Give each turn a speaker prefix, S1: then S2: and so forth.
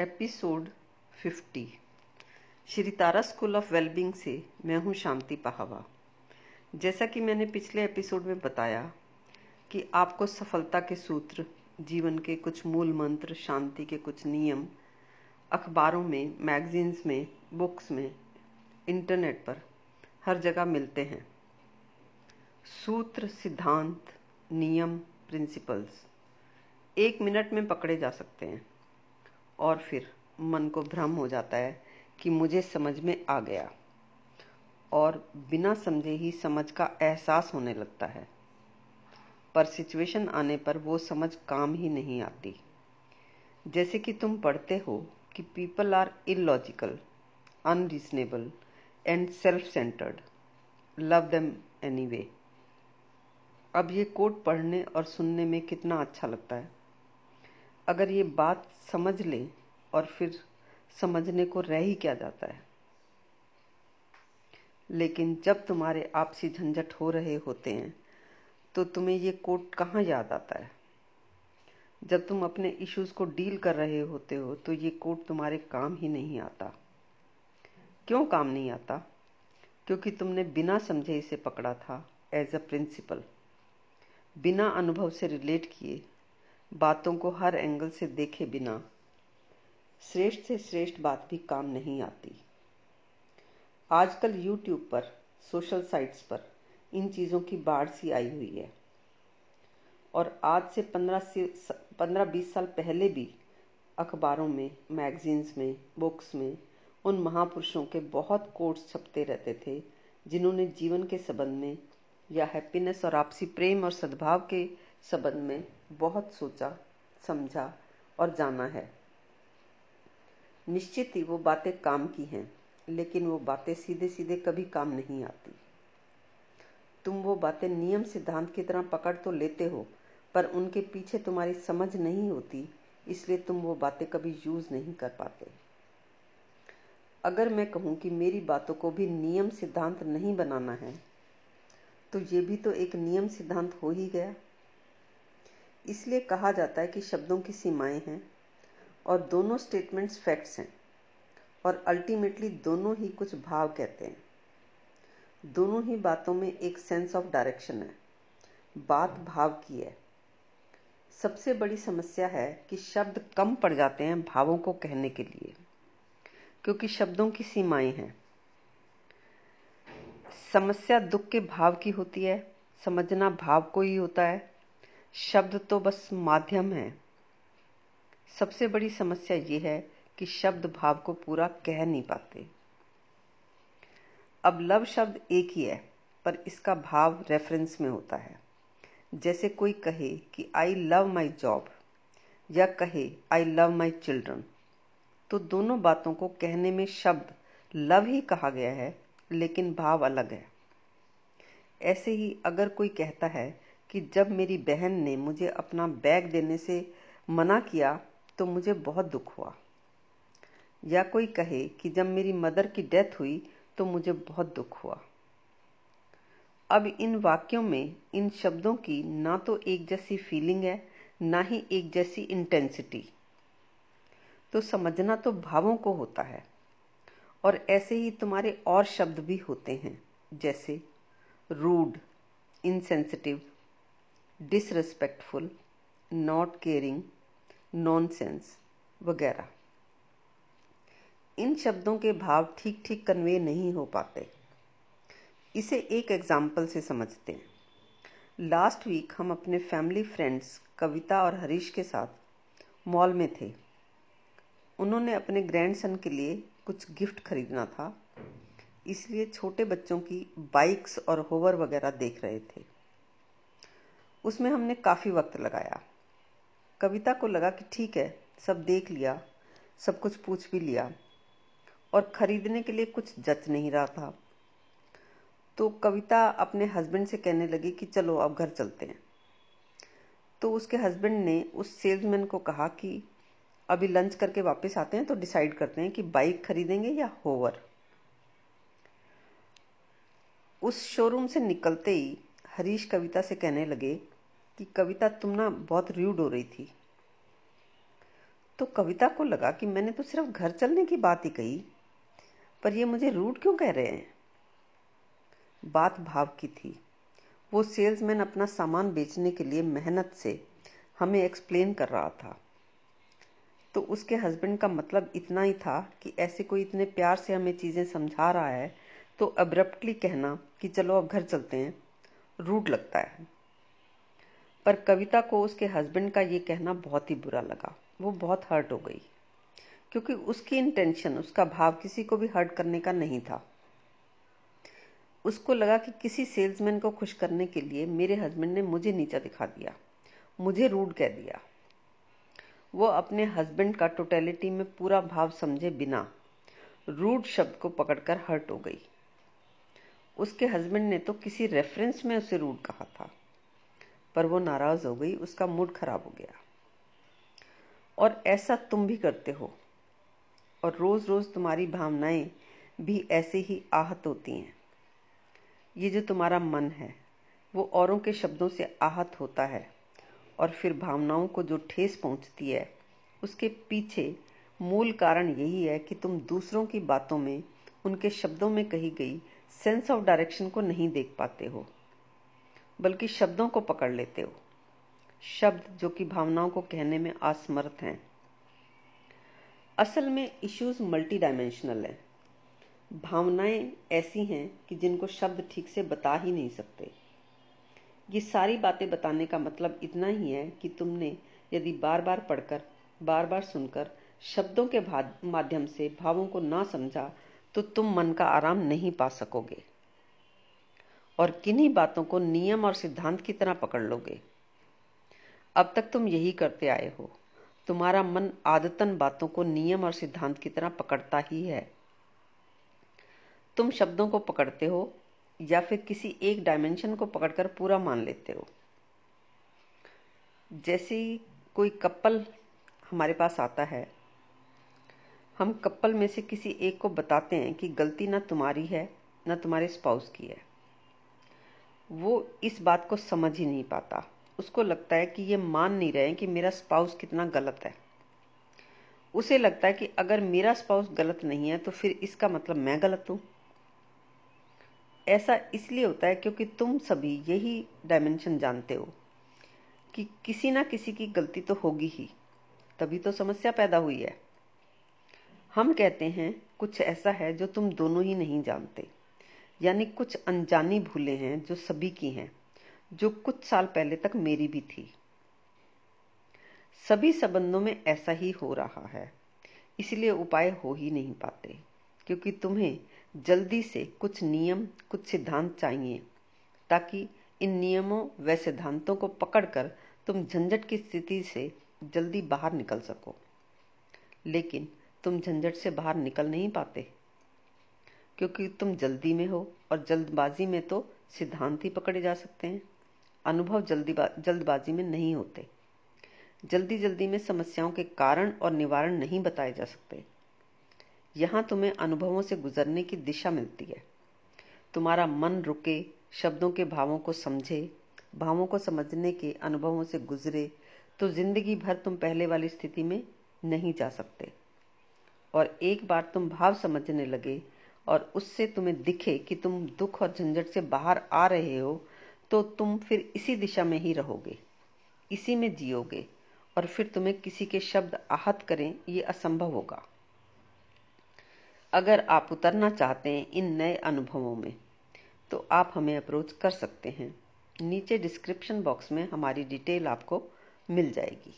S1: Episode 50 Shri Tara school of wellbeing से मैं हूँ शांति पहावा। जैसा कि मैंने पिछले एपिसोड में बताया कि आपको सफलता के सूत्र, जीवन के कुछ मूल मंत्र, शांति के कुछ नियम, अखबारों में मैगजीन्स में बुक्स में इंटरनेट पर हर जगह मिलते हैं। सूत्र, सिद्धांत, नियम प्रिंसिपल्स एक मिनट में पकड़े जा सकते हैं। और फिर मन को भ्रम हो जाता है कि मुझे समझ में आ गया। और बिना समझे ही समझ का एहसास होने लगता है। पर सिचुएशन आने पर वो समझ काम ही नहीं आती। जैसे कि तुम पढ़ते हो कि people are illogical unreasonable and self centred love them anyway अब ये कोट पढ़ने और सुनने में कितना अच्छा लगता है। अगर ये बात समझ लें और फिर समझने को रह ही क्या जाता है? लेकिन जब तुम्हारे आपसी झंझट हो रहे होते हैं तो तुम्हें ये कोट कहाँ याद आता है? जब तुम अपने इश्यूज़ को डील कर रहे होते हो तो ये कोट तुम्हारे काम ही नहीं आता। क्यों काम नहीं आता? क्योंकि तुमने बिना समझे इसे पकड़ा था एज अ प्रिंसिपल बिना अनुभव से रिलेट किए बातों को हर एंगल से देखे बिना। श्रेष्ठ से श्रेष्ठ बात भी काम नहीं आती। आजकल यूट्यूब पर सोशल साइट्स पर इन चीज़ों की बाढ़ सी आई हुई है। और आज से पंद्रह से पंद्रह बीस साल पहले भी अखबारों में मैगजीन्स में बुक्स में उन महापुरुषों के बहुत कोट्स छपते रहते थे, जिन्होंने जीवन के संबंध में या हैप्पीनेस और आपसी प्रेम और सद्भाव के संबंध में बहुत सोचा, समझा और जाना है। निश्चित ही वो बातें काम की हैं, लेकिन वो बातें सीधे सीधे कभी काम नहीं आती। तुम वो बातें नियम सिद्धांत की तरह पकड़ तो लेते हो, पर उनके पीछे तुम्हारी समझ नहीं होती, इसलिए तुम वो बातें कभी यूज़ नहीं कर पाते। अगर मैं कहूँ कि मेरी बातों को भी नियम सिद्धांत नहीं बनाना है तो ये भी तो एक नियम सिद्धांत हो ही गया। इसलिए कहा जाता है कि शब्दों की सीमाएँ हैं और दोनों स्टेटमेंट्स फैक्ट्स हैं और अल्टीमेटली दोनों ही कुछ भाव कहते हैं। दोनों ही बातों में एक सेंस ऑफ़ डायरेक्शन है। बात भाव की है। सबसे बड़ी समस्या है कि शब्द कम पड़ जाते हैं भावों को कहने के लिए, क्योंकि शब्दों की सीमाएँ हैं। समस्या दुख के भाव की होती है, समझना भाव को ही होता है शब्द तो बस माध्यम है। सबसे बड़ी समस्या ये है कि शब्द भाव को पूरा कह नहीं पाते। अब लव शब्द एक ही है, पर इसका भाव रेफरेंस में होता है। जैसे कोई कहे कि आई लव माई जॉब या कहे आई लव माई चिल्ड्रन तो दोनों बातों को कहने में शब्द लव ही कहा गया है, लेकिन भाव अलग है। ऐसे ही अगर कोई कहता है कि जब मेरी बहन ने मुझे अपना बैग देने से मना किया तो मुझे बहुत दुख हुआ। या कोई कहे कि जब मेरी मदर की डेथ हुई तो मुझे बहुत दुख हुआ। अब इन वाक्यों में, इन शब्दों की ना तो एक जैसी फीलिंग है, ना ही एक जैसी इंटेंसिटी तो समझना तो भावों को होता है, और ऐसे ही तुम्हारे और शब्द भी होते हैं, जैसे rude insensitive disrespectful not caring nonsense वगैरह। इन शब्दों के भाव ठीक ठीक कन्वे नहीं हो पाते। इसे एक एग्ज़ाम्पल से समझते हैं। लास्ट वीक हम अपने फैमिली फ्रेंड्स कविता और हरीश के साथ मॉल में थे। उन्होंने अपने ग्रैंडसन के लिए कुछ गिफ्ट खरीदना था। इसलिए छोटे बच्चों की बाइक्स और होवर वगैरह देख रहे थे। उसमें हमने काफ़ी वक्त लगाया। कविता को लगा कि ठीक है, सब देख लिया, सब कुछ पूछ भी लिया, और खरीदने के लिए कुछ जच नहीं रहा था। तो कविता अपने हस्बैंड से कहने लगी कि चलो अब घर चलते हैं। तो उसके हस्बैंड ने उस सेल्समैन को कहा कि अभी लंच करके वापस आते हैं तो डिसाइड करते हैं कि बाइक खरीदेंगे या होवर। उस शोरूम से निकलते ही हरीश कविता से कहने लगे कि कविता तुम ना बहुत रूड हो रही थी। तो कविता को लगा कि मैंने तो सिर्फ़ घर चलने की बात ही कही, पर ये मुझे रूट क्यों कह रहे हैं? बात भाव की थी। वो सेल्समैन अपना सामान बेचने के लिए मेहनत से हमें एक्सप्लेन कर रहा था। तो उसके हस्बैंड का मतलब इतना ही था कि ऐसे कोई इतने प्यार से हमें चीज़ें समझा रहा है तो अब्रप्टली कहना कि चलो अब घर चलते हैं। रूट लगता है। पर कविता को उसके हस्बैंड का ये कहना बहुत ही बुरा लगा। वो बहुत हर्ट हो गई। क्योंकि उसकी इंटेंशन उसका भाव किसी को भी हर्ट करने का नहीं था। उसको लगा कि किसी सेल्समैन को खुश करने के लिए मेरे हस्बैंड ने मुझे नीचा दिखा दिया, मुझे रूड कह दिया। वो अपने हस्बैंड का टोटेलिटी में पूरा भाव समझे बिना रूड शब्द को पकड़कर हर्ट हो गई। उसके हस्बैंड ने तो किसी रेफरेंस में उसे रूड कहा था, पर वो नाराज़ हो गई, उसका मूड खराब हो गया। और ऐसा तुम भी करते हो, और रोज रोज तुम्हारी भावनाएँ भी ऐसे ही आहत होती हैं। ये जो तुम्हारा मन है, वो औरों के शब्दों से आहत होता है, और फिर भावनाओं को जो ठेस पहुँचती है, उसके पीछे मूल कारण यही है कि तुम दूसरों की बातों में, उनके शब्दों में कही गई सेंस ऑफ़ डायरेक्शन को नहीं देख पाते हो, बल्कि शब्दों को पकड़ लेते हो। शब्द जो कि भावनाओं को कहने में असमर्थ हैं। असल में इश्यूज़ मल्टी डायमेंशनल है। भावनाएँ ऐसी हैं कि जिनको शब्द ठीक से बता ही नहीं सकते। ये सारी बातें बताने का मतलब इतना ही है कि तुमने यदि बार बार पढ़कर बार बार सुनकर शब्दों के माध्यम से भावों को ना समझा तो तुम मन का आराम नहीं पा सकोगे। और किन्हीं बातों को नियम और सिद्धांत की तरह पकड़ लोगे। अब तक तुम यही करते आए हो। तुम्हारा मन आदतन बातों को नियम और सिद्धांत की तरह पकड़ता ही है। तुम शब्दों को पकड़ते हो या फिर किसी एक डायमेंशन को पकड़कर पूरा मान लेते हो। जैसे कोई कपल हमारे पास आता है हम कपल में से किसी एक को बताते हैं कि गलती ना तुम्हारी है, ना तुम्हारे स्पाउस की है। वो इस बात को समझ ही नहीं पाता। उसको लगता है कि ये मान नहीं रहे कि मेरा स्पाउस कितना गलत है। उसे लगता है कि अगर मेरा स्पाउस गलत नहीं है तो फिर इसका मतलब मैं गलत हूँ। ऐसा इसलिए होता है क्योंकि तुम सभी यही डायमेंशन जानते हो कि किसी ना किसी की गलती तो होगी ही। तभी तो समस्या पैदा हुई है। हम कहते हैं, कुछ ऐसा है जो तुम दोनों ही नहीं जानते। यानी कुछ अनजानी भूले हैं जो सभी की हैं, जो कुछ साल पहले तक मेरी भी थी। सभी संबंधों में ऐसा ही हो रहा है। इसलिए उपाय हो ही नहीं पाते, क्योंकि तुम्हें जल्दी से कुछ नियम, कुछ सिद्धांत चाहिए, ताकि इन नियमों व सिद्धांतों को पकड़कर तुम झंझट की स्थिति से जल्दी बाहर निकल सको। लेकिन तुम झंझट से बाहर निकल नहीं पाते। क्योंकि तुम जल्दी में हो और जल्दबाजी में तो सिद्धांत ही पकड़े जा सकते हैं। अनुभव जल्दी जल्दबाजी में नहीं होते। जल्दी जल्दी में समस्याओं के कारण और निवारण नहीं बताए जा सकते। यहाँ तुम्हें अनुभवों से गुजरने की दिशा मिलती है। तुम्हारा मन रुके, शब्दों के भावों को समझे, भावों को समझने के अनुभवों से गुजरे तो ज़िंदगी भर तुम पहले वाली स्थिति में नहीं जा सकते। और एक बार तुम भाव समझने लगे और उससे तुम्हें दिखे कि तुम दुख और झंझट से बाहर आ रहे हो तो तुम फिर इसी दिशा में ही रहोगे, इसी में जियोगे और फिर तुम्हें किसी के शब्द आहत करें, ये असंभव होगा। अगर आप उतरना चाहते हैं इन नए अनुभवों में तो आप हमें अप्रोच कर सकते हैं। नीचे डिस्क्रिप्शन बॉक्स में हमारी डिटेल आपको मिल जाएगी।